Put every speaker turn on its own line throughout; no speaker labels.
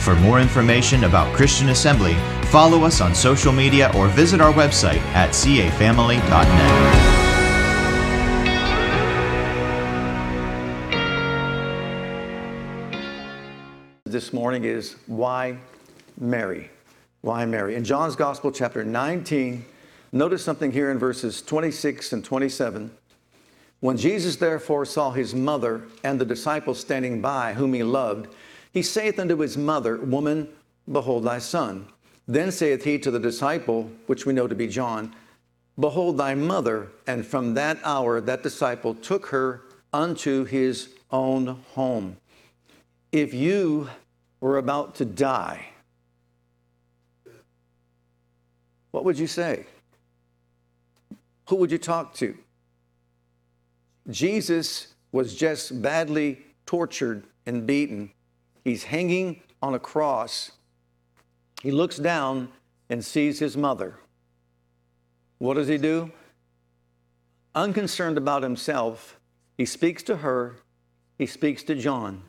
For more information about Christian Assembly, follow us on social media or visit our website at cafamily.net.
This morning is why Mary? Why Mary? In John's Gospel, chapter 19, notice something here in verses 26 and 27. When Jesus therefore saw his mother and the disciples standing by, whom he loved, he saith unto his mother, Woman, behold thy son. Then saith he to the disciple, which we know to be John, Behold thy mother. And from that hour that disciple took her unto his own home. If you were about to die, what would you say? Who would you talk to? Jesus was just badly tortured and beaten He's hanging on a cross. He looks down and sees his mother. What does he do? Unconcerned about himself, he speaks to her, he speaks to John,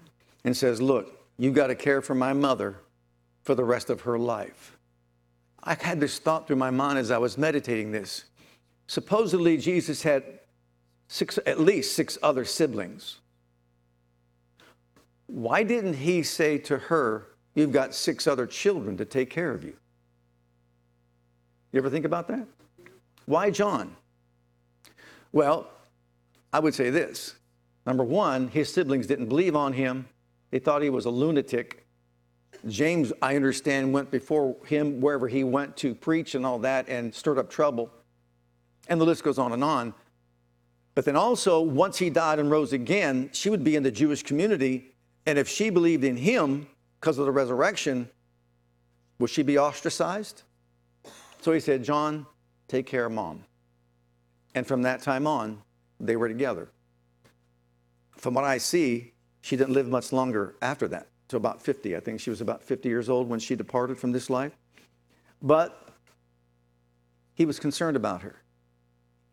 and says, Look, you've got to care for my mother for the rest of her life. I had this thought through my mind as I was meditating this. Supposedly, Jesus had six, at least six other siblings. Why didn't he say to her, You've got six other children to take care of you? You ever think about that? Why John? Well, I would say this. Number one, his siblings didn't believe on him, they thought he was a lunatic. James, I understand, went before him wherever he went to preach and all that and stirred up trouble. And the list goes on and on. But then also, once he died and rose again, she would be in the Jewish community and if she believed in him because of the resurrection, would she be ostracized? So he said, John, take care of mom. And from that time on, they were together. From what I see, she didn't live much longer after that, to about 50. I think she was about 50 years old when she departed from this life. But he was concerned about her,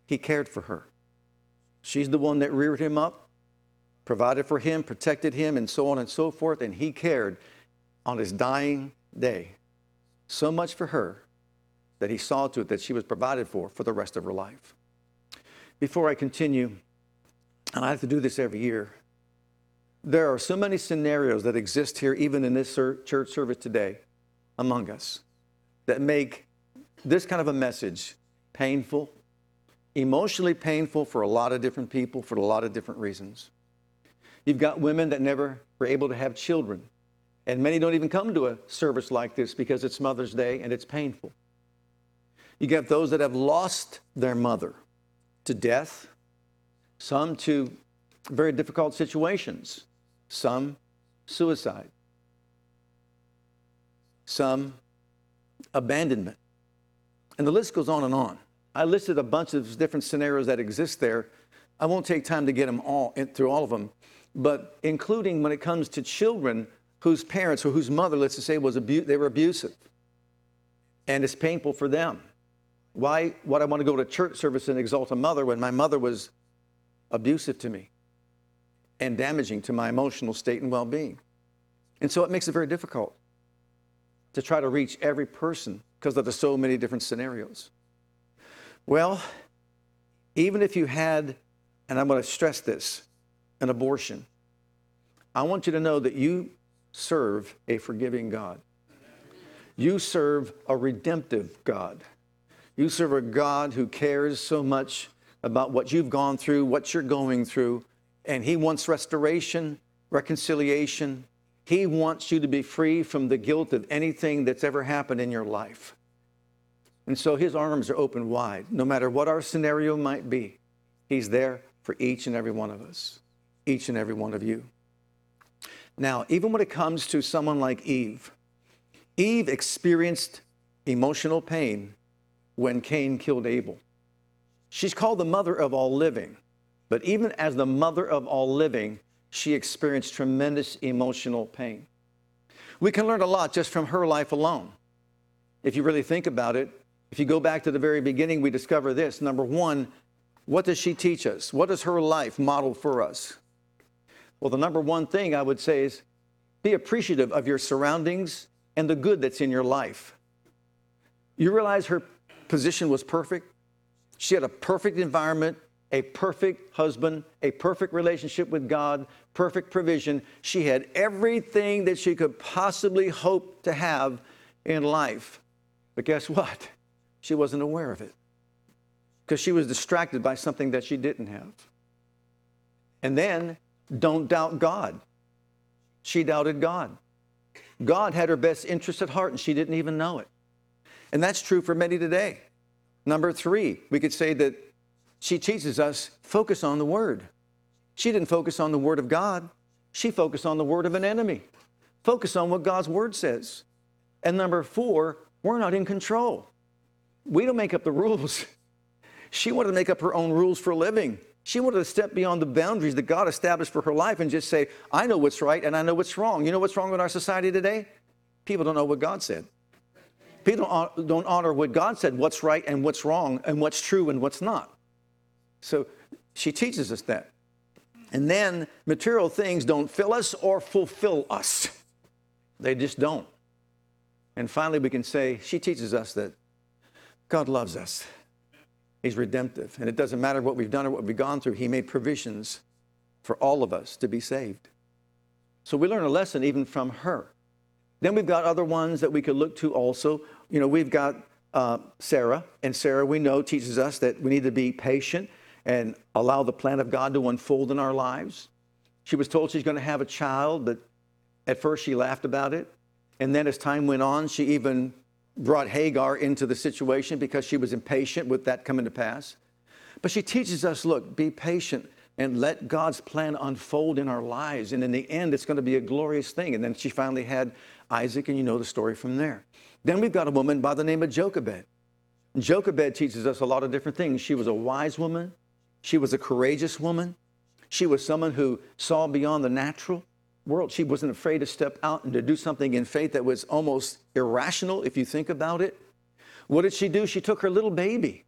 he cared for her. She's the one that reared him up provided for him, protected him, and so on and so forth. And he cared on his dying day so much for her that he saw to it that she was provided for for the rest of her life. Before I continue, and I have to do this every year, there are so many scenarios that exist here, even in this church service today, among us, that make this kind of a message painful, emotionally painful for a lot of different people for a lot of different reasons. You've got women that never were able to have children. And many don't even come to a service like this because it's Mother's Day and it's painful. You get those that have lost their mother to death, some to very difficult situations, some suicide, some abandonment. And the list goes on and on. I listed a bunch of different scenarios that exist there. I won't take time to get them all through all of them but including when it comes to children whose parents or whose mother, let's just say, was abu- they were abusive. And it's painful for them. Why would I want to go to church service and exalt a mother when my mother was abusive to me and damaging to my emotional state and well being? And so it makes it very difficult to try to reach every person because of the so many different scenarios. Well, even if you had, and I'm going to stress this, an abortion, I want you to know that you serve a forgiving God. You serve a redemptive God. You serve a God who cares so much about what you've gone through, what you're going through, and He wants restoration, reconciliation. He wants you to be free from the guilt of anything that's ever happened in your life. And so His arms are open wide. No matter what our scenario might be, He's there for each and every one of us each and every one of you. Now, even when it comes to someone like Eve, Eve experienced emotional pain when Cain killed Abel. She's called the mother of all living. But even as the mother of all living, she experienced tremendous emotional pain. We can learn a lot just from her life alone. If you really think about it, if you go back to the very beginning, we discover this. Number one, what does she teach us? What does her life model for us? Well, the number one thing I would say is be appreciative of your surroundings and the good that's in your life. You realize her position was perfect? She had a perfect environment, a perfect husband, a perfect relationship with God, perfect provision. She had everything that she could possibly hope to have in life. But guess what? She wasn't aware of it because she was distracted by something that she didn't have. And then, don't doubt God. She doubted God. God had her best interest at heart and she didn't even know it. And that's true for many today. Number three, we could say that she teaches us focus on the Word. She didn't focus on the Word of God, she focused on the Word of an enemy. Focus on what God's Word says. And number four, we're not in control. We don't make up the rules. She wanted to make up her own rules for living. She wanted to step beyond the boundaries that God established for her life and just say, I know what's right and I know what's wrong. You know what's wrong with our society today? People don't know what God said. People don't honor what God said, what's right and what's wrong, and what's true and what's not. So she teaches us that. And then material things don't fill us or fulfill us, they just don't. And finally, we can say she teaches us that God loves us. He's redemptive. And it doesn't matter what we've done or what we've gone through, He made provisions for all of us to be saved. So we learn a lesson even from her. Then we've got other ones that we could look to also. You know, we've got uh, Sarah, and Sarah we know teaches us that we need to be patient and allow the plan of God to unfold in our lives. She was told she's going to have a child, but at first she laughed about it. And then as time went on, she even brought Hagar into the situation because she was impatient with that coming to pass. But she teaches us look, be patient and let God's plan unfold in our lives. And in the end, it's going to be a glorious thing. And then she finally had Isaac, and you know the story from there. Then we've got a woman by the name of Jochebed. Jochebed teaches us a lot of different things. She was a wise woman, she was a courageous woman, she was someone who saw beyond the natural world. She wasn't afraid to step out and to do something in faith that was almost irrational if you think about it. What did she do? She took her little baby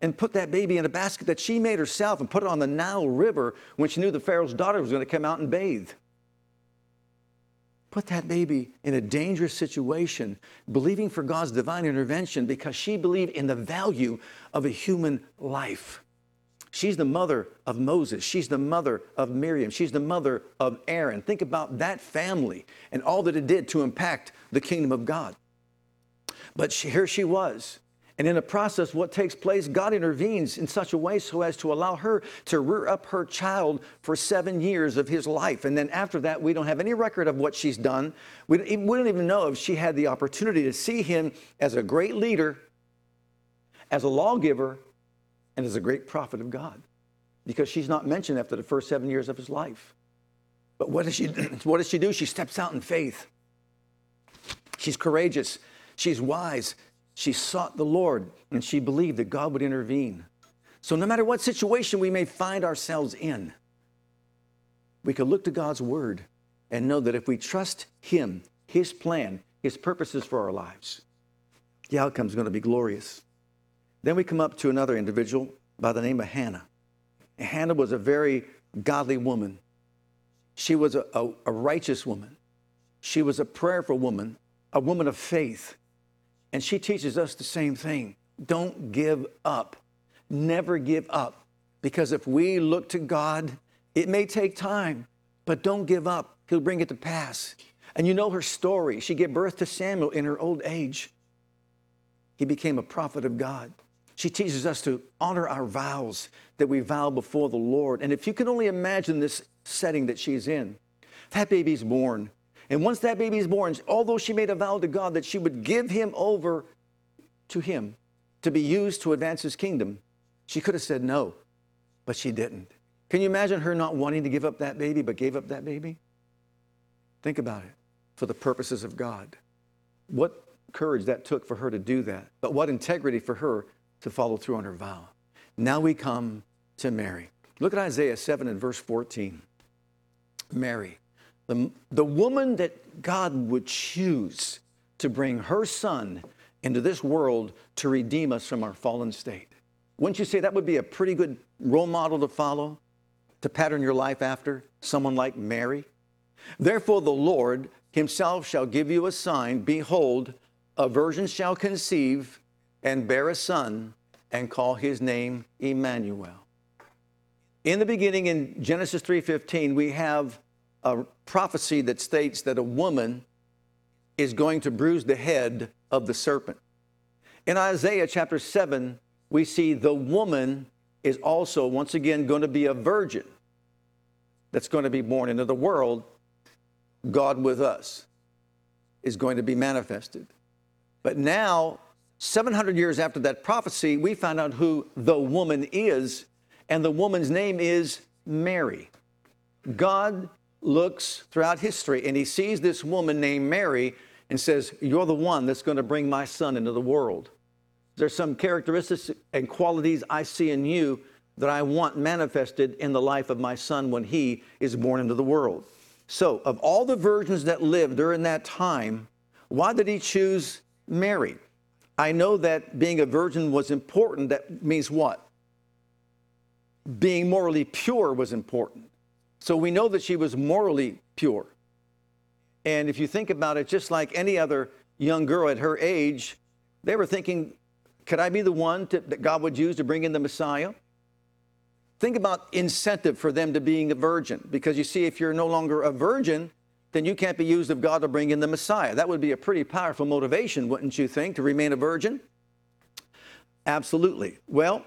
and put that baby in a basket that she made herself and put it on the Nile River when she knew the Pharaoh's daughter was going to come out and bathe. Put that baby in a dangerous situation, believing for God's divine intervention because she believed in the value of a human life. She's the mother of Moses. She's the mother of Miriam. She's the mother of Aaron. Think about that family and all that it did to impact the kingdom of God. But she, here she was. And in the process, what takes place, God intervenes in such a way so as to allow her to rear up her child for seven years of his life. And then after that, we don't have any record of what she's done. We don't even know if she had the opportunity to see him as a great leader, as a lawgiver, and as a great prophet of God because she's not mentioned after the first seven years of his life. But what does she, what does she do? She steps out in faith. She's courageous. She's wise. She sought the Lord and she believed that God would intervene. So, no matter what situation we may find ourselves in, we can look to God's word and know that if we trust Him, His plan, His purposes for our lives, the outcome is going to be glorious. Then we come up to another individual by the name of Hannah. Hannah was a very godly woman. She was a, a, a, righteous woman. She was a prayerful woman, a woman of faith. And she teaches us the same thing don't give up. Never give up. Because if we look to God, it may take time, but don't give up. He'll bring it to pass. And you know her story. She gave birth to Samuel in her old age. He became a prophet of God. She teaches us to honor our vows that we vow before the Lord. And if you can only imagine this setting that she's in, that baby's born. And once that baby is born, although she made a vow to God that she would give him over to him to be used to advance his kingdom, she could have said no, but she didn't. Can you imagine her not wanting to give up that baby, but gave up that baby? Think about it for the purposes of God. What courage that took for her to do that, but what integrity for her to follow through on her vow. Now we come to Mary. Look at Isaiah 7 and verse 14. Mary, the, the woman that God would choose to bring her son into this world to redeem us from our fallen state. Wouldn't you say that would be a pretty good role model to follow, to pattern your life after? Someone like Mary? Therefore, the Lord himself shall give you a sign. Behold, a virgin shall conceive and bear a son and call his name Emmanuel. In the beginning in Genesis 3:15 we have a prophecy that states that a woman is going to bruise the head of the serpent. In Isaiah chapter 7 we see the woman is also once again going to be a virgin that's going to be born into the world. God with us is going to be manifested. But now 700 years after that prophecy, we found out who the woman is, and the woman's name is Mary. God looks throughout history and he sees this woman named Mary and says, You're the one that's going to bring my son into the world. There's some characteristics and qualities I see in you that I want manifested in the life of my son when he is born into the world. So, of all the virgins that lived during that time, why did he choose Mary? I know that being a virgin was important. That means what? Being morally pure was important. So we know that she was morally pure. And if you think about it, just like any other young girl at her age, they were thinking, could I be the one to, that God would use to bring in the Messiah? Think about incentive for them to being a virgin. Because you see, if you're no longer a virgin, then you can't be used of God to bring in the Messiah. That would be a pretty powerful motivation, wouldn't you think, to remain a virgin? Absolutely. Well,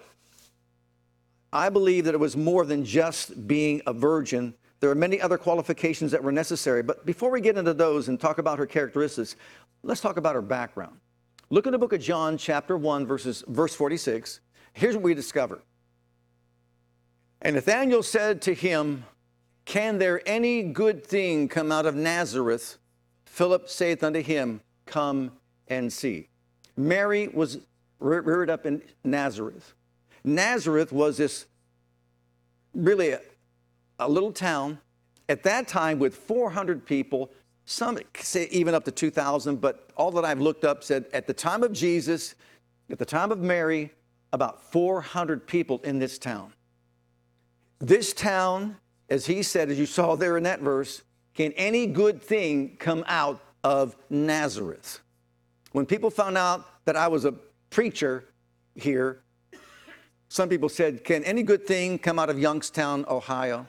I believe that it was more than just being a virgin. There are many other qualifications that were necessary. But before we get into those and talk about her characteristics, let's talk about her background. Look in the book of John, chapter 1, verses, verse 46. Here's what we discover. And Nathanael said to him, can there any good thing come out of Nazareth? Philip saith unto him, Come and see. Mary was reared up in Nazareth. Nazareth was this really a, a little town at that time with 400 people, some say even up to 2,000, but all that I've looked up said at the time of Jesus, at the time of Mary, about 400 people in this town. This town as he said, as you saw there in that verse, can any good thing come out of Nazareth? When people found out that I was a preacher here, some people said, Can any good thing come out of Youngstown, Ohio?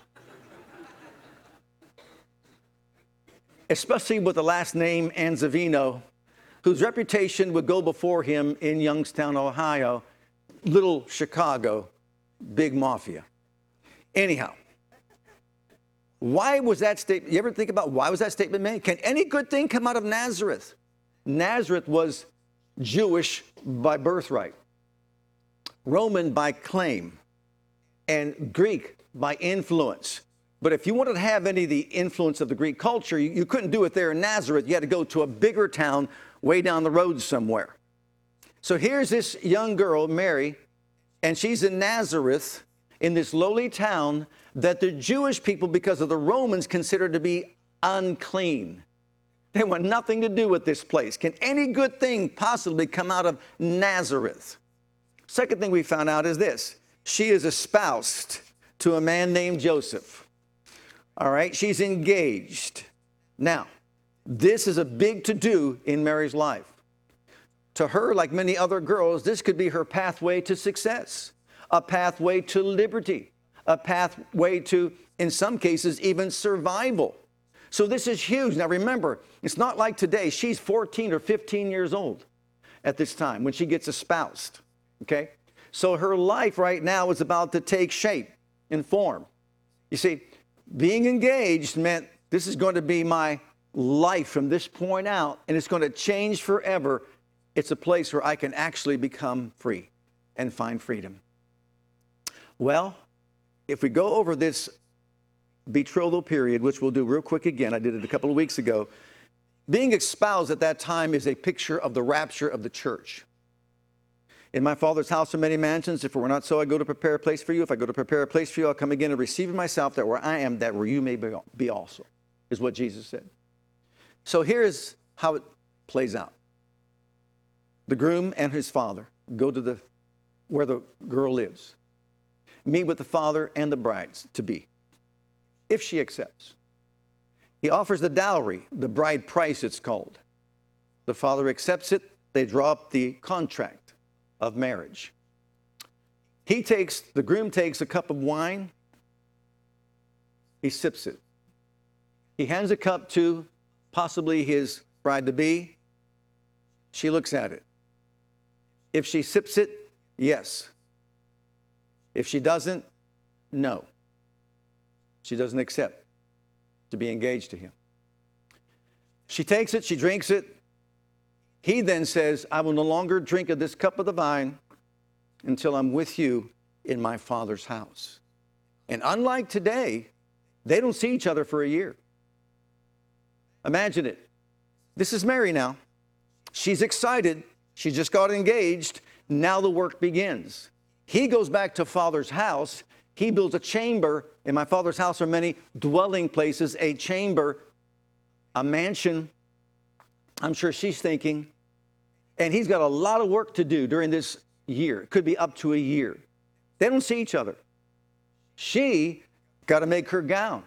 Especially with the last name Anzavino, whose reputation would go before him in Youngstown, Ohio, little Chicago, big mafia. Anyhow, why was that statement? You ever think about why was that statement made? Can any good thing come out of Nazareth? Nazareth was Jewish by birthright, Roman by claim, and Greek by influence. But if you wanted to have any of the influence of the Greek culture, you, you couldn't do it there in Nazareth. You had to go to a bigger town way down the road somewhere. So here's this young girl, Mary, and she's in Nazareth in this lowly town that the Jewish people, because of the Romans, considered to be unclean. They want nothing to do with this place. Can any good thing possibly come out of Nazareth? Second thing we found out is this she is espoused to a man named Joseph. All right, she's engaged. Now, this is a big to do in Mary's life. To her, like many other girls, this could be her pathway to success a pathway to liberty, a pathway to, in some cases, even survival. So this is huge. Now remember, it's not like today. She's 14 or 15 years old at this time when she gets espoused. Okay? So her life right now is about to take shape and form. You see, being engaged meant this is going to be my life from this point out, and it's going to change forever. It's a place where I can actually become free and find freedom. Well, if we go over this betrothal period, which we'll do real quick again, I did it a couple of weeks ago, being espoused at that time is a picture of the rapture of the church. In my Father's house are many mansions. If it were not so, I go to prepare a place for you. If I go to prepare a place for you, I'll come again and receive myself, that where I am, that where you may be also, is what Jesus said. So here's how it plays out. The groom and his father go to the where the girl lives, meet with the father and the brides to be, if she accepts. He offers the dowry, the bride price, it's called. The father accepts it. They draw up the contract of marriage. He takes, the groom takes a cup of wine, he sips it. He hands a cup to possibly his bride to be. She looks at it. If she sips it, yes. If she doesn't, no. She doesn't accept to be engaged to him. She takes it, she drinks it. He then says, I will no longer drink of this cup of the vine until I'm with you in my father's house. And unlike today, they don't see each other for a year. Imagine it. This is Mary now. She's excited. She just got engaged. Now the work begins. He goes back to father's house. He builds a chamber. In my father's house are many dwelling places, a chamber, a mansion. I'm sure she's thinking. And he's got a lot of work to do during this year. It could be up to a year. They don't see each other. She got to make her gown.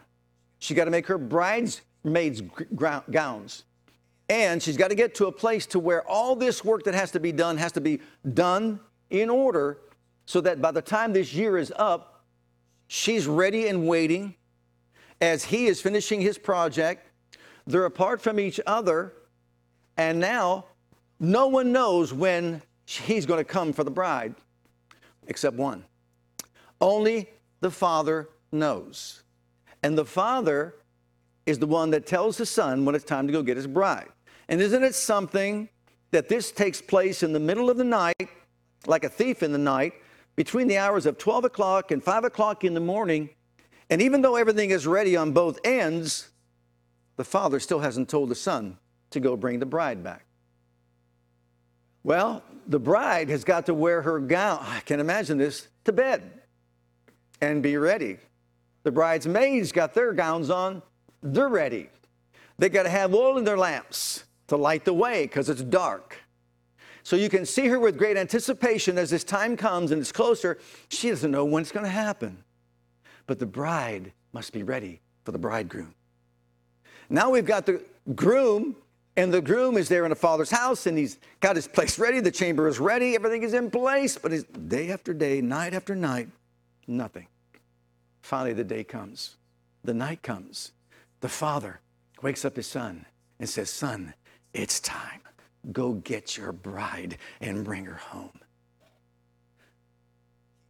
She got to make her bridesmaids' gowns. And she's got to get to a place to where all this work that has to be done has to be done in order so that by the time this year is up, she's ready and waiting as he is finishing his project. They're apart from each other, and now no one knows when he's going to come for the bride except one. Only the father knows. And the father is the one that tells the son when it's time to go get his bride. And isn't it something that this takes place in the middle of the night, like a thief in the night, between the hours of 12 o'clock and 5 o'clock in the morning? And even though everything is ready on both ends, the father still hasn't told the son to go bring the bride back. Well, the bride has got to wear her gown, I can imagine this, to bed and be ready. The bridesmaids got their gowns on, they're ready. They got to have oil in their lamps to light the way because it's dark. So you can see her with great anticipation as this time comes and it's closer. She doesn't know when it's going to happen. But the bride must be ready for the bridegroom. Now we've got the groom, and the groom is there in the father's house, and he's got his place ready. The chamber is ready. Everything is in place. But day after day, night after night, nothing. Finally, the day comes. The night comes. The father wakes up his son and says, Son, it's time. Go get your bride and bring her home.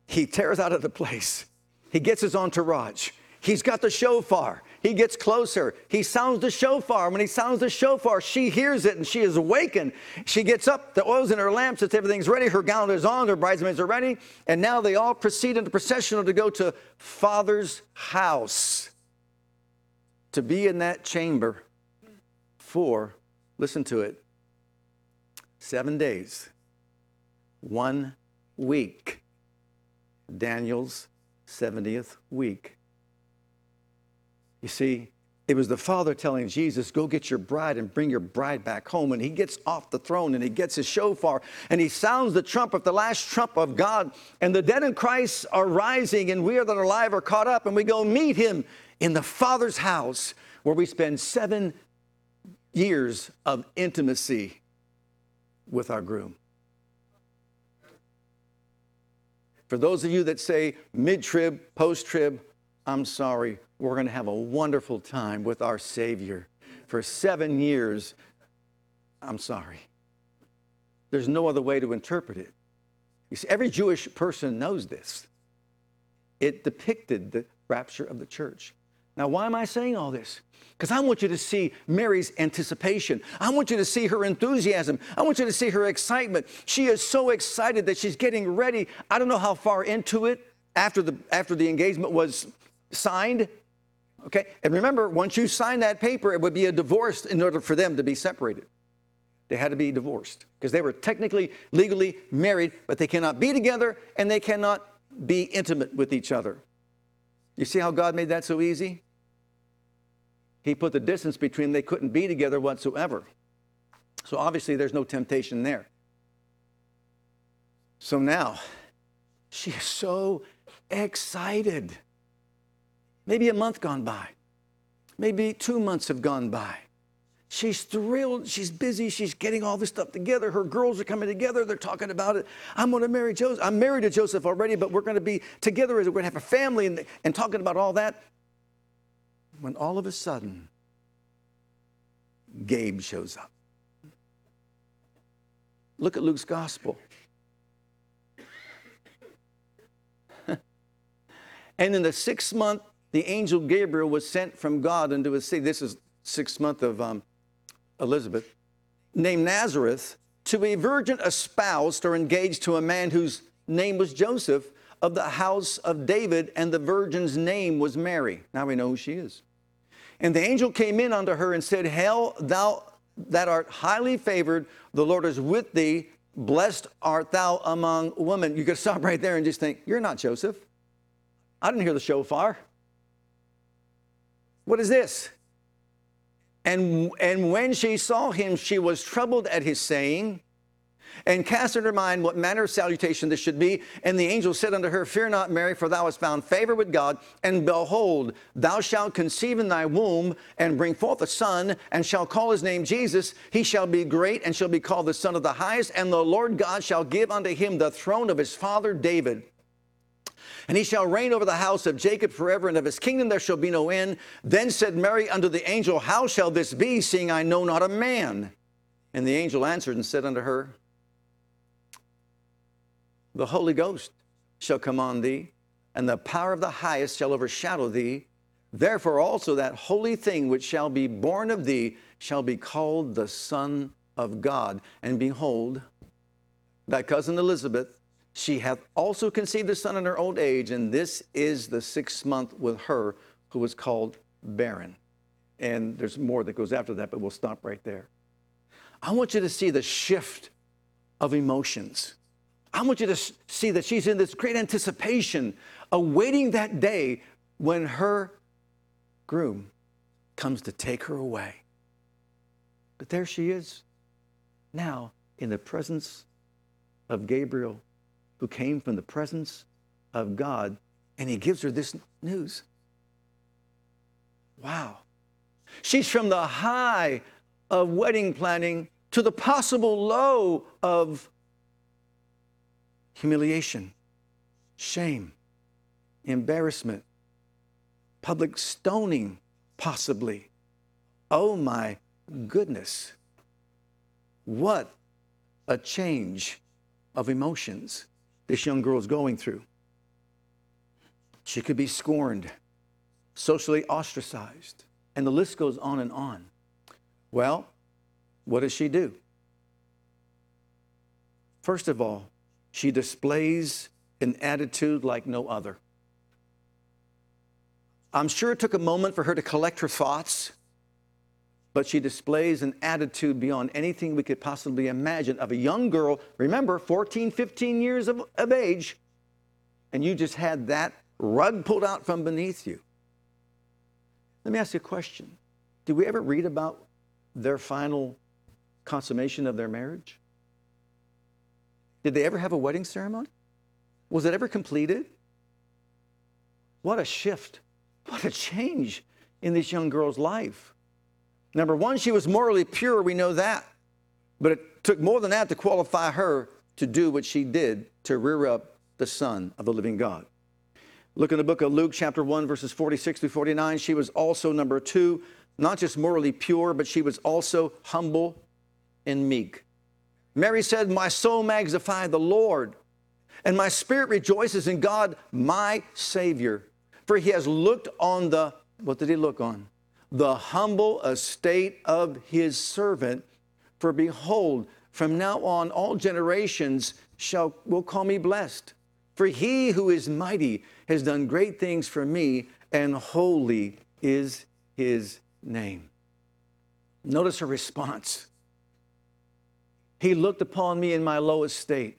He tears out of the place. He gets his entourage. He's got the shofar. He gets closer. He sounds the shofar. When he sounds the shofar, she hears it and she is awakened. She gets up, the oil's in her lamps, it's everything's ready. Her gown is on, her bridesmaids are ready. And now they all proceed in the processional to go to Father's house to be in that chamber for, listen to it, seven days, one week, Daniel's 70th week. You see, it was the father telling Jesus, Go get your bride and bring your bride back home. And he gets off the throne and he gets his shofar and he sounds the trumpet, the last trump of God. And the dead in Christ are rising, and we that are alive are caught up, and we go meet him in the Father's house where we spend seven years of intimacy with our groom. For those of you that say mid trib, post trib, I'm sorry, we're going to have a wonderful time with our Savior. For seven years, I'm sorry. There's no other way to interpret it. You see, every Jewish person knows this. It depicted the rapture of the church. Now, why am I saying all this? Because I want you to see Mary's anticipation. I want you to see her enthusiasm. I want you to see her excitement. She is so excited that she's getting ready. I don't know how far into it after the, after the engagement was signed. Okay? And remember, once you sign that paper, it would be a divorce in order for them to be separated. They had to be divorced because they were technically, legally married, but they cannot be together and they cannot be intimate with each other. You see how God made that so easy? He put the distance between them, they couldn't be together whatsoever. So obviously, there's no temptation there. So now, she is so excited. Maybe a month gone by, maybe two months have gone by. She's thrilled. She's busy. She's getting all this stuff together. Her girls are coming together. They're talking about it. I'm going to marry Joseph. I'm married to Joseph already, but we're going to be together. We're going to have a family and, and talking about all that. When all of a sudden, Gabe shows up. Look at Luke's gospel. and in the sixth month, the angel Gabriel was sent from God into a city. This is sixth month of um, Elizabeth, named Nazareth, to a virgin espoused or engaged to a man whose name was Joseph of the house of David, and the virgin's name was Mary. Now we know who she is. And the angel came in unto her and said, Hail, thou that art highly favored, the Lord is with thee. Blessed art thou among women. You could stop right there and just think, You're not Joseph. I didn't hear the shofar. What is this? And, and when she saw him, she was troubled at his saying and cast in her mind what manner of salutation this should be. And the angel said unto her, Fear not, Mary, for thou hast found favor with God. And behold, thou shalt conceive in thy womb and bring forth a son, and shall call his name Jesus. He shall be great and shall be called the Son of the Highest. And the Lord God shall give unto him the throne of his father David and he shall reign over the house of Jacob forever, and of his kingdom there shall be no end. Then said Mary unto the angel, How shall this be, seeing I know not a man? And the angel answered and said unto her, The Holy Ghost shall come on thee, and the power of the highest shall overshadow thee. Therefore also that holy thing which shall be born of thee shall be called the Son of God. And behold, thy cousin Elizabeth she hath also conceived a son in her old age, and this is the sixth month with her who was called barren. And there's more that goes after that, but we'll stop right there. I want you to see the shift of emotions. I want you to see that she's in this great anticipation, awaiting that day when her groom comes to take her away. But there she is, now in the presence of Gabriel who came from the presence of God, and he gives her this news. Wow. She's from the high of wedding planning to the possible low of humiliation, shame, embarrassment, public stoning, possibly. Oh my goodness. What a change of emotions this young girl is going through. She could be scorned, socially ostracized, and the list goes on and on. Well, what does she do? First of all, she displays an attitude like no other. I'm sure it took a moment for her to collect her thoughts but she displays an attitude beyond anything we could possibly imagine of a young girl, remember, 14, 15 years of, of age, and you just had that rug pulled out from beneath you. Let me ask you a question. Did we ever read about their final consummation of their marriage? Did they ever have a wedding ceremony? Was it ever completed? What a shift. What a change in this young girl's life. Number one, she was morally pure, we know that. But it took more than that to qualify her to do what she did to rear up the Son of the living God. Look in the book of Luke, chapter 1, verses 46 through 49. She was also, number two, not just morally pure, but she was also humble and meek. Mary said, My soul magnifies the Lord, and my spirit rejoices in God, my Savior. For he has looked on the, what did he look on? the humble estate of his servant. For behold, from now on all generations shall will call me blessed. For he who is mighty has done great things for me, and holy is his name. Notice her response. He looked upon me in my lowest state.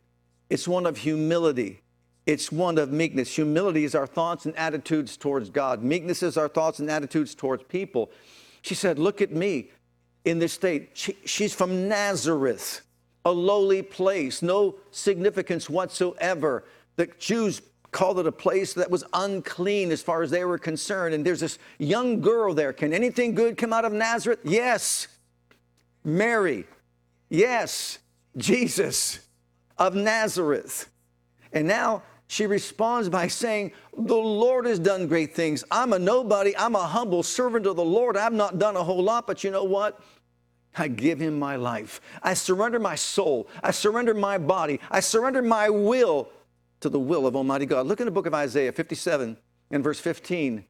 It's one of humility. It's one of meekness. Humility is our thoughts and attitudes towards God. Meekness is our thoughts and attitudes towards people. She said, Look at me in this state. She, she's from Nazareth, a lowly place, no significance whatsoever. The Jews called it a place that was unclean as far as they were concerned. And there's this young girl there. Can anything good come out of Nazareth? Yes. Mary. Yes. Jesus of Nazareth. And now she responds by saying, The Lord has done great things. I'm a nobody. I'm a humble servant of the Lord. I've not done a whole lot, but you know what? I give him my life. I surrender my soul. I surrender my body. I surrender my will to the will of Almighty God. Look in the book of Isaiah 57 and verse 15.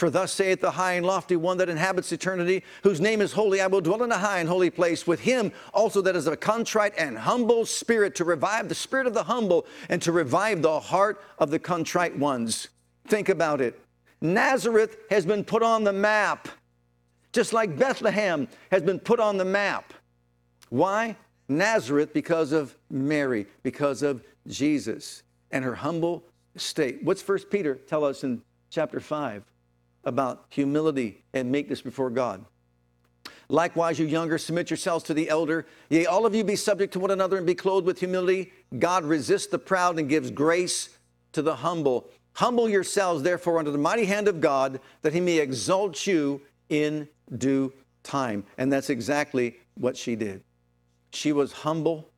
For thus saith the high and lofty one that inhabits eternity, whose name is holy. I will dwell in a high and holy place with him also that is a contrite and humble spirit, to revive the spirit of the humble and to revive the heart of the contrite ones. Think about it. Nazareth has been put on the map, just like Bethlehem has been put on the map. Why? Nazareth because of Mary, because of Jesus and her humble state. What's First Peter tell us in chapter 5 about humility and meekness before God? Likewise, you younger, submit yourselves to the elder. Yea, all of you be subject to one another and be clothed with humility. God resists the proud and gives grace to the humble. Humble yourselves, therefore, under the mighty hand of God, that he may exalt you in due time. And that's exactly what she did. She was humble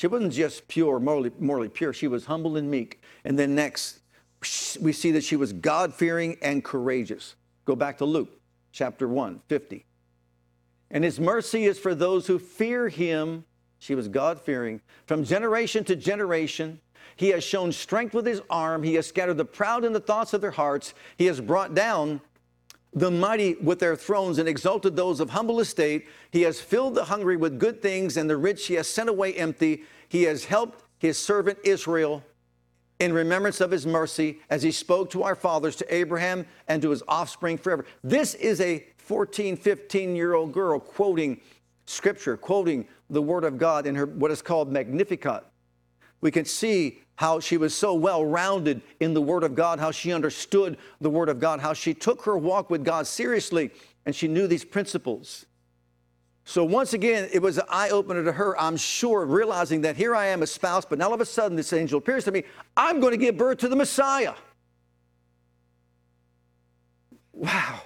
she wasn't just pure, morally, morally pure, she was humble and meek. And then next, we see that she was God fearing and courageous. Go back to Luke chapter 1, 50. And his mercy is for those who fear him. She was God fearing. From generation to generation, he has shown strength with his arm. He has scattered the proud in the thoughts of their hearts. He has brought down the mighty with their thrones and exalted those of humble estate. He has filled the hungry with good things, and the rich he has sent away empty. He has helped his servant Israel in remembrance of his mercy as he spoke to our fathers, to Abraham, and to his offspring forever. This is a 14, 15 year old girl quoting scripture, quoting the word of God in her what is called Magnificat. We can see how she was so well rounded in the Word of God, how she understood the Word of God, how she took her walk with God seriously, and she knew these principles. So, once again, it was an eye opener to her, I'm sure, realizing that here I am a spouse, but now all of a sudden this angel appears to me. I'm going to give birth to the Messiah. Wow.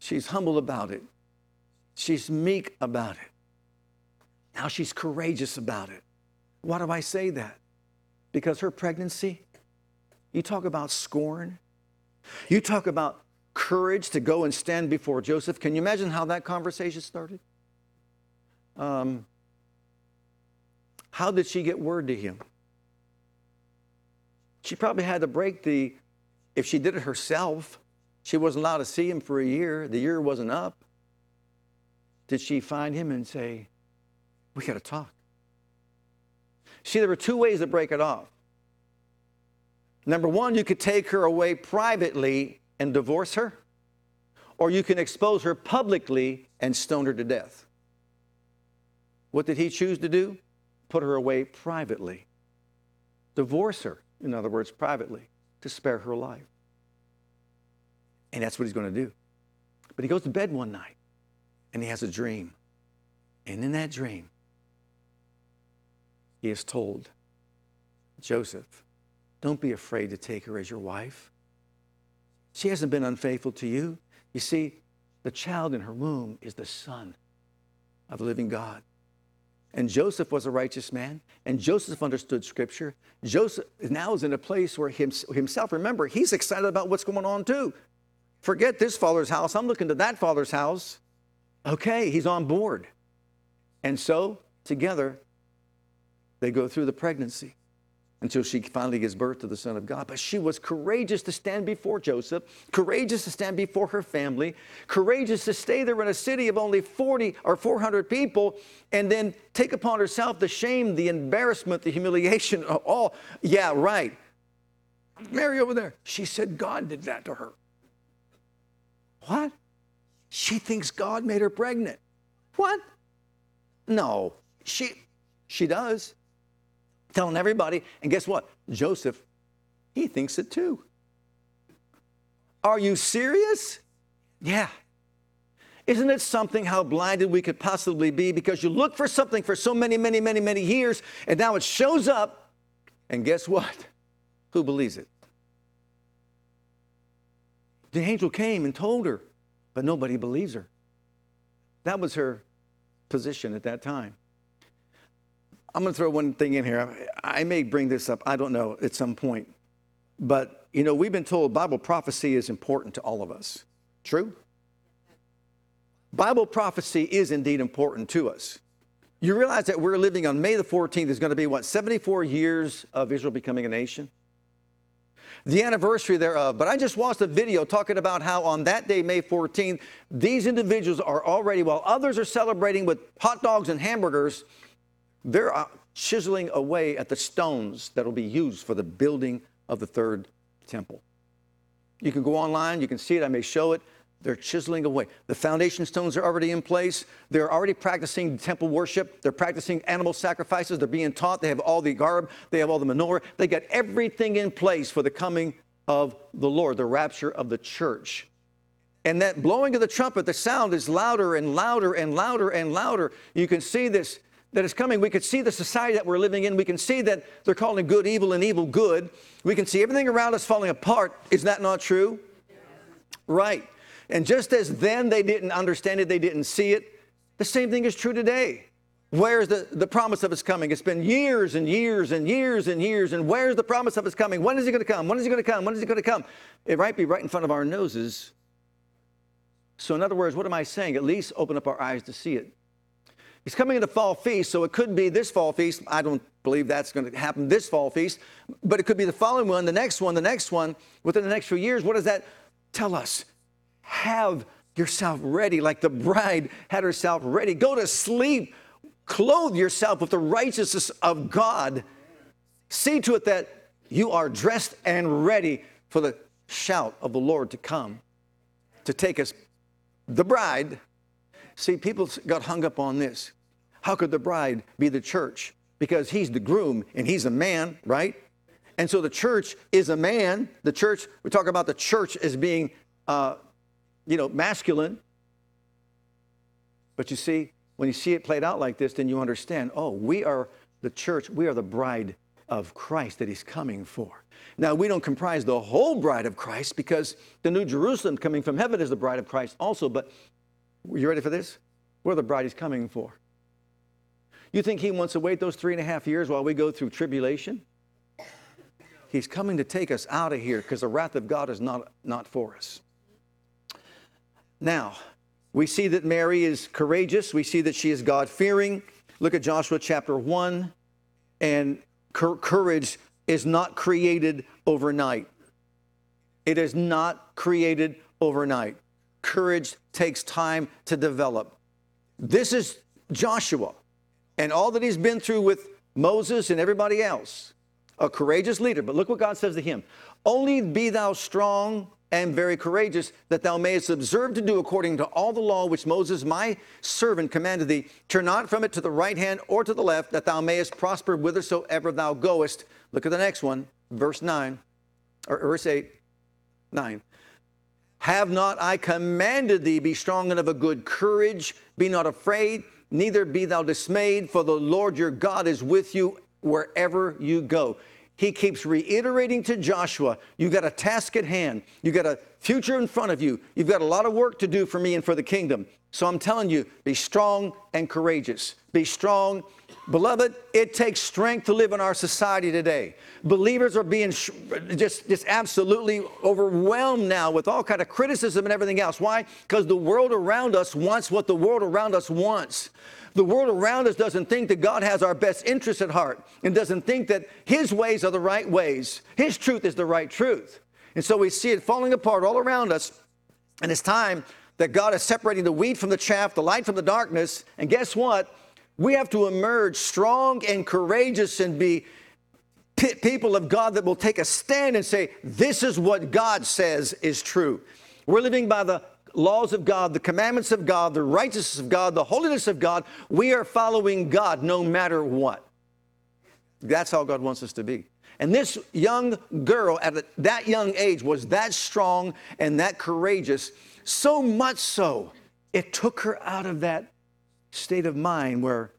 She's humble about it, she's meek about it. Now she's courageous about it. Why do I say that? Because her pregnancy, you talk about scorn, you talk about courage to go and stand before Joseph. Can you imagine how that conversation started? Um, how did she get word to him? She probably had to break the, if she did it herself, she wasn't allowed to see him for a year. The year wasn't up. Did she find him and say, We got to talk? See, there were two ways to break it off. Number one, you could take her away privately and divorce her, or you can expose her publicly and stone her to death. What did he choose to do? Put her away privately. Divorce her, in other words, privately, to spare her life. And that's what he's going to do. But he goes to bed one night and he has a dream. And in that dream, he is told, Joseph, don't be afraid to take her as your wife. She hasn't been unfaithful to you. You see, the child in her womb is the son of the living God. And Joseph was a righteous man, and Joseph understood scripture. Joseph now is in a place where himself, remember, he's excited about what's going on too. Forget this father's house. I'm looking to that father's house. Okay, he's on board. And so, together, they go through the pregnancy until she finally gives birth to the Son of God. But she was courageous to stand before Joseph, courageous to stand before her family, courageous to stay there in a city of only 40 or 400 people and then take upon herself the shame, the embarrassment, the humiliation, of all. Yeah, right. Mary over there. She said God did that to her. What? She thinks God made her pregnant. What? No, She, she does. Telling everybody. And guess what? Joseph, he thinks it too. Are you serious? Yeah. Isn't it something how blinded we could possibly be because you look for something for so many, many, many, many years and now it shows up, and guess what? Who believes it? The angel came and told her, but nobody believes her. That was her position at that time. I'm going to throw one thing in here. I may bring this up, I don't know, at some point. But, you know, we've been told Bible prophecy is important to all of us. True? Bible prophecy is indeed important to us. You realize that we're living on May the 14th is going to be what, 74 years of Israel becoming a nation? The anniversary thereof. But I just watched a video talking about how on that day, May 14th, these individuals are already, while others are celebrating with hot dogs and hamburgers, they're uh, chiseling away at the stones that will be used for the building of the third temple. You can go online, you can see it, I may show it. They're chiseling away. The foundation stones are already in place. They're already practicing temple worship. They're practicing animal sacrifices. They're being taught. They have all the garb. They have all the menorah. They got everything in place for the coming of the Lord, the rapture of the church. And that blowing of the trumpet, the sound is louder and louder and louder and louder. You can see this that is coming. We can see the society that we're living in. We can see that they're calling good evil and evil good. We can see everything around us falling apart. Is that not true? Right. And just as then they didn't understand it, they didn't see it, the same thing is true today. Where's the, the promise of his coming? It's been years and years and years and years. And where's the promise of his coming? When is he going to come? When is he going to come? When is he going to come? It might be right in front of our noses. So, in other words, what am I saying? At least open up our eyes to see it. He's coming in the fall feast, so it could be this fall feast. I don't believe that's going to happen this fall feast, but it could be the following one, the next one, the next one, within the next few years. What does that tell us? have yourself ready like the bride had herself ready. Go to sleep. Clothe yourself with the righteousness of God. See to it that you are dressed and ready for the shout of the Lord to come to take us, the bride. See, people got hung up on this. How could the bride be the church? Because he's the groom and he's a man, right? And so the church is a man. The church, we talk about the church as being uh, you know, masculine. But you see, when you see it played out like this, then you understand oh, we are the church, we are the bride of Christ that he's coming for. Now, we don't comprise the whole bride of Christ because the New Jerusalem coming from heaven is the bride of Christ also. But you ready for this? We're the bride he's coming for. You think he wants to wait those three and a half years while we go through tribulation? He's coming to take us out of here because the wrath of God is not, not for us. Now, we see that Mary is courageous. We see that she is God fearing. Look at Joshua chapter 1. And courage is not created overnight. It is not created overnight. Courage takes time to develop. This is Joshua and all that he's been through with Moses and everybody else. A courageous leader. But look what God says to him Only be thou strong and very courageous, that thou mayest observe to do according to all the law which Moses my servant commanded thee. Turn not from it to the right hand or to the left, that thou mayest prosper whithersoever thou goest. Look at the next one, verse 9, or verse 8, 9. Have not I commanded thee, be strong and of a good courage, be not afraid, neither be thou dismayed, for the Lord your God is with you wherever you go he keeps reiterating to Joshua, you've got a task at hand. You've got a future in front of you. You've got a lot of work to do for me and for the kingdom. So I'm telling you, be strong and courageous. Be strong. Beloved, it takes strength to live in our society today. Believers are being just, just absolutely overwhelmed now with all kind of criticism and everything else. Why? Because the world around us wants what the world around us wants. The world around us doesn't think that God has our best interests at heart and doesn't think that His ways are the right ways. His truth is the right truth. And so we see it falling apart all around us. And it's time that God is separating the wheat from the chaff, the light from the darkness. And guess what? We have to emerge strong and courageous and be people of God that will take a stand and say, This is what God says is true. We're living by the laws of God, the commandments of God, the righteousness of God, the holiness of God. We are following God no matter what. That's how God wants us to be. And this young girl at that young age was that strong and that courageous, so much so, it took her out of that state of mind where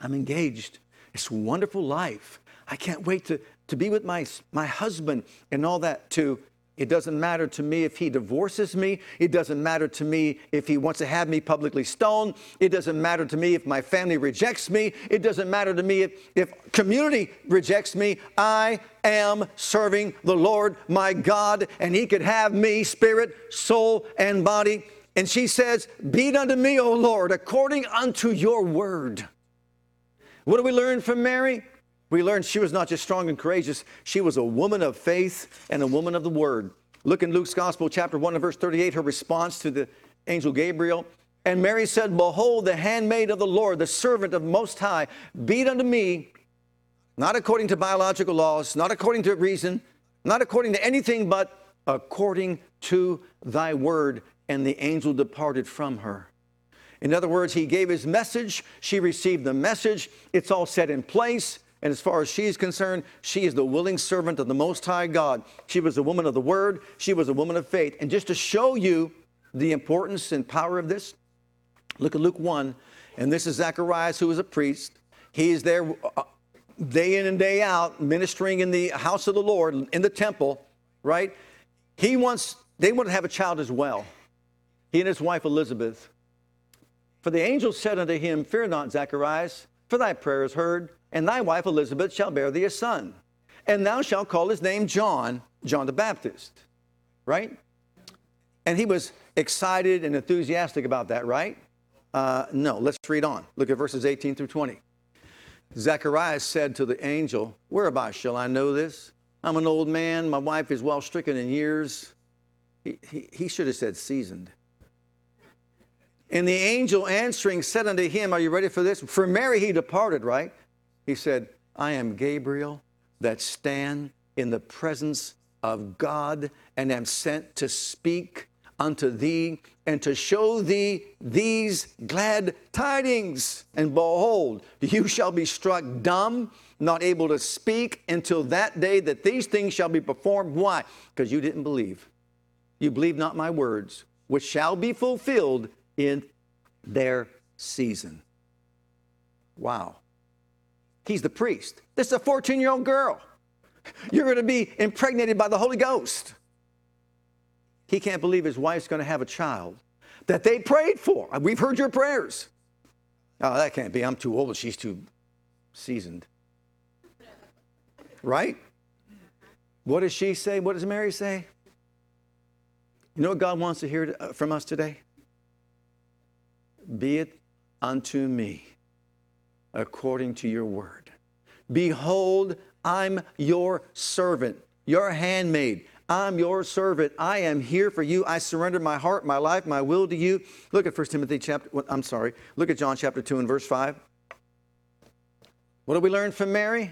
I'm engaged. It's a wonderful life. I can't wait to, to be with my, my husband and all that, to it doesn't matter to me if he divorces me. It doesn't matter to me if he wants to have me publicly stoned. It doesn't matter to me if my family rejects me. It doesn't matter to me if, if community rejects me. I am serving the Lord my God, and he could have me, spirit, soul, and body. And she says, Be it unto me, O Lord, according unto your word. What do we learn from Mary? We learned she was not just strong and courageous, she was a woman of faith and a woman of the word. Look in Luke's Gospel, chapter 1 and verse 38, her response to the angel Gabriel. And Mary said, Behold, the handmaid of the Lord, the servant of Most High, be it unto me, not according to biological laws, not according to reason, not according to anything, but according to thy word. And the angel departed from her. In other words, he gave his message, she received the message, it's all set in place. And as far as she's concerned, she is the willing servant of the Most High God. She was a woman of the Word, she was a woman of faith. And just to show you the importance and power of this, look at Luke 1. And this is Zacharias, who is a priest. He is there uh, day in and day out ministering in the house of the Lord, in the temple, right? He wants, they want to have a child as well. He and his wife Elizabeth. For the angel said unto him, Fear not, Zacharias, for thy prayer is heard and thy wife Elizabeth shall bear thee a son. And thou shalt call his name John, John the Baptist. Right? And he was excited and enthusiastic about that, right? Uh, no, let's read on. Look at verses 18 through 20. Zacharias said to the angel, Whereby shall I know this? I'm an old man. My wife is well stricken in years. He, he, he should have said seasoned. And the angel answering said unto him, Are you ready for this? For Mary he departed, right? He said, I am Gabriel that stand in the presence of God and am sent to speak unto thee and to show thee these glad tidings. And behold, you shall be struck dumb, not able to speak until that day that these things shall be performed. Why? Because you didn't believe. You believe not my words, which shall be fulfilled in their season. Wow. He's the priest. This is a 14 year old girl. You're going to be impregnated by the Holy Ghost. He can't believe his wife's going to have a child that they prayed for. We've heard your prayers. Oh, that can't be. I'm too old. She's too seasoned. Right? What does she say? What does Mary say? You know what God wants to hear uh, from us today? Be it unto me according to your word. Behold, I'm your servant, your handmaid. I'm your servant. I am here for you. I surrender my heart, my life, my will to you. Look at 1 Timothy chapter, I'm sorry, look at John chapter 2 and verse 5. What do we learn from Mary?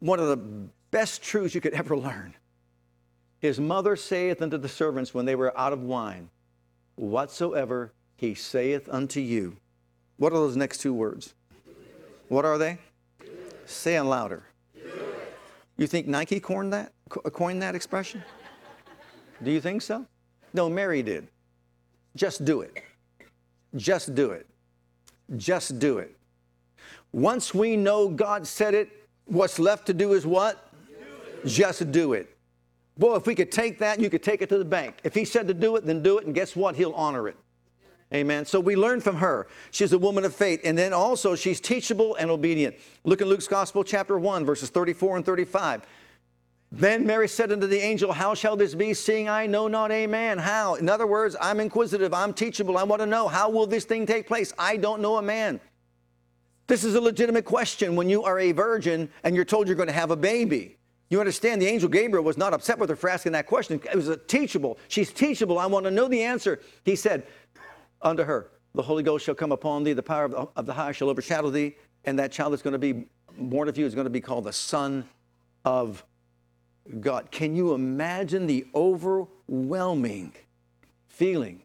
One of the best truths you could ever learn. His mother saith unto the servants when they were out of wine, Whatsoever he saith unto you. What are those next two words? What are they? Say it louder. You think Nike coined that, coined that expression? Do you think so? No, Mary did. Just do it. Just do it. Just do it. Once we know God said it, what's left to do is what? Do Just do it. Boy, if we could take that, you could take it to the bank. If He said to do it, then do it, and guess what? He'll honor it. Amen. So we learn from her. She's a woman of faith. And then also she's teachable and obedient. Look in Luke's Gospel, chapter 1, verses 34 and 35. Then Mary said unto the angel, How shall this be, seeing I know not a man? How? In other words, I'm inquisitive, I'm teachable, I want to know how will this thing take place? I don't know a man. This is a legitimate question when you are a virgin and you're told you're going to have a baby. You understand, the angel Gabriel was not upset with her for asking that question. It was teachable. She's teachable. I want to know the answer. He said, unto her. The Holy Ghost shall come upon thee, the power of the, of the high shall overshadow thee, and that child that's going to be born of you is going to be called the Son of God. Can you imagine the overwhelming feeling,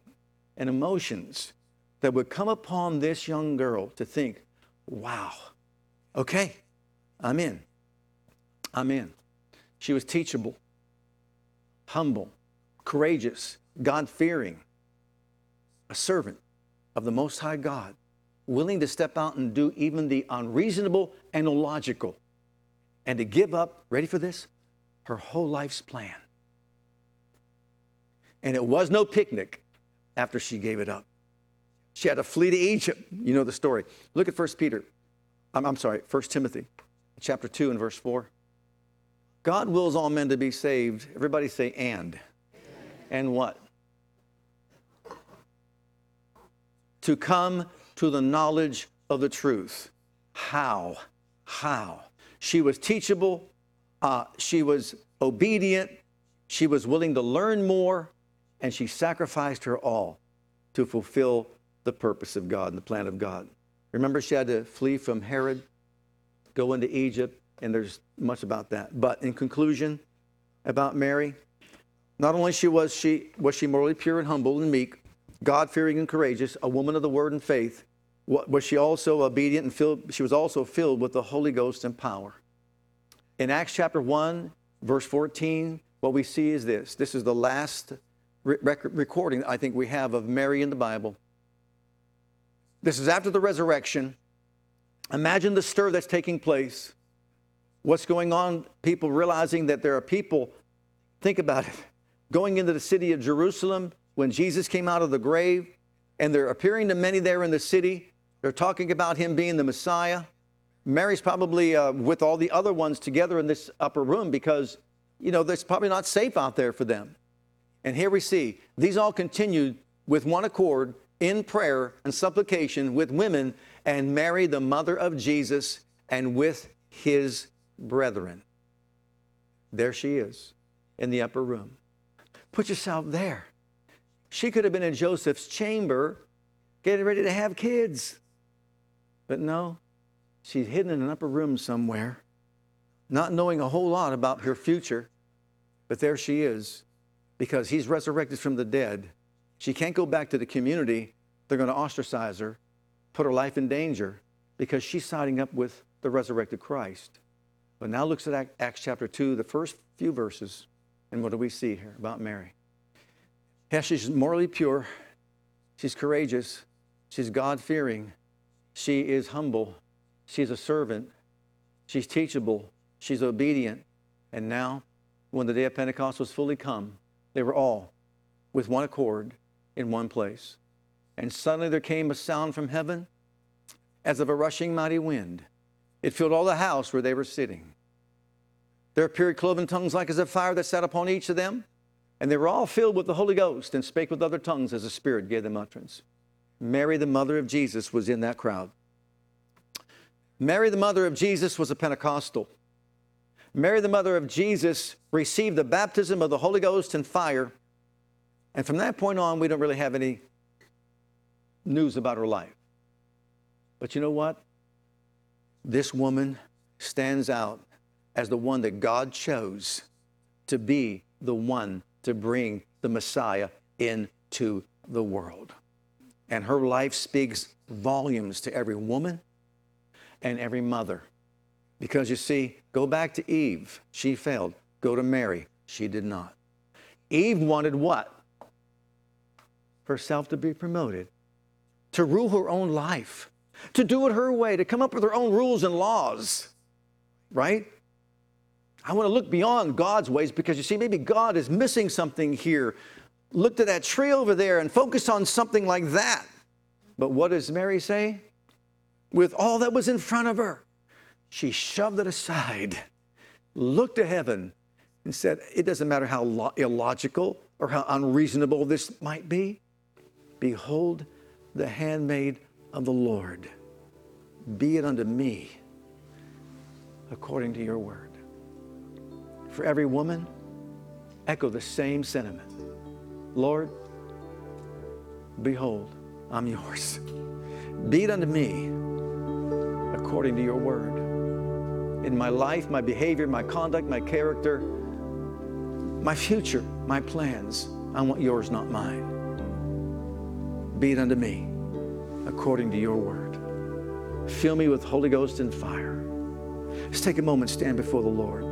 and emotions that would come upon this young girl to think, wow, okay, I'm in. I'm in. She was teachable, humble, courageous, God fearing, a servant of the Most High God, willing to step out and do even the unreasonable and illogical, and to give up, ready for this, her whole life's plan. And it was no picnic after she gave it up. She had to flee to Egypt. You know the story. Look at 1 Peter. I'm, I'm sorry, 1 Timothy chapter 2 and verse 4. God wills all men to be saved. Everybody say, and. And what? To come to the knowledge of the truth. How? How? She was teachable. Uh, she was obedient. She was willing to learn more. And she sacrificed her all to fulfill the purpose of God and the plan of God. Remember, she had to flee from Herod, go into Egypt, and there's much about that. But in conclusion, about Mary, not only she was she was she morally pure and humble and meek, God-fearing and courageous, a woman of the word and faith, was she also obedient and filled, she was also filled with the Holy Ghost and power. In Acts chapter 1, verse 14, what we see is this. This is the last recording I think we have of Mary in the Bible. This is after the resurrection. Imagine the stir that's taking place. What's going on? People realizing that there are people, think about it, going into the city of Jerusalem when Jesus came out of the grave, and they're appearing to many there in the city. They're talking about him being the Messiah. Mary's probably uh, with all the other ones together in this upper room because, you know, it's probably not safe out there for them. And here we see these all continued with one accord in prayer and supplication with women and Mary, the mother of Jesus, and with his brethren. There she is in the upper room. Put yourself there. She could have been in Joseph's chamber getting ready to have kids. But no, she's hidden in an upper room somewhere, not knowing a whole lot about her future. But there she is because he's resurrected from the dead she can't go back to the community. They're going to ostracize her, put her life in danger because she's siding up with the resurrected Christ. But now looks at Acts chapter 2, the first few verses, and what do we see here about Mary? Yeah, she's morally pure, she's courageous, she's God fearing, she is humble, she's a servant, she's teachable, she's obedient. And now, when the day of Pentecost was fully come, they were all with one accord in one place. And suddenly there came a sound from heaven as of a rushing mighty wind. It filled all the house where they were sitting. There appeared cloven tongues like as of fire that sat upon each of them, and they were all filled with the Holy Ghost and spake with other tongues as the Spirit gave them utterance. Mary, the mother of Jesus, was in that crowd. Mary, the mother of Jesus, was a Pentecostal. Mary, the mother of Jesus, received the baptism of the Holy Ghost and fire and from that point on, we don't really have any news about her life. But you know what? This woman stands out as the one that God chose to be the one to bring the Messiah into the world. And her life speaks volumes to every woman and every mother. Because you see, go back to Eve, she failed. Go to Mary, she did not. Eve wanted what? herself to be promoted, to rule her own life, to do it her way, to come up with her own rules and laws, right? I want to look beyond God's ways because you see, maybe God is missing something here. Look to that tree over there and focus on something like that. But what does Mary say? With all that was in front of her, she shoved it aside, looked to heaven, and said, It doesn't matter how illogical or how unreasonable this might be. Behold, the handmaid of the Lord. Be it unto me according to your word. For every woman, echo the same sentiment. Lord, behold, I'm yours. Be it unto me according to your word. In my life, my behavior, my conduct, my character, my future, my plans, I want yours, not mine. be it unto me according to your word. Fill me with Holy Ghost and fire. Let's take a moment, stand before the Lord.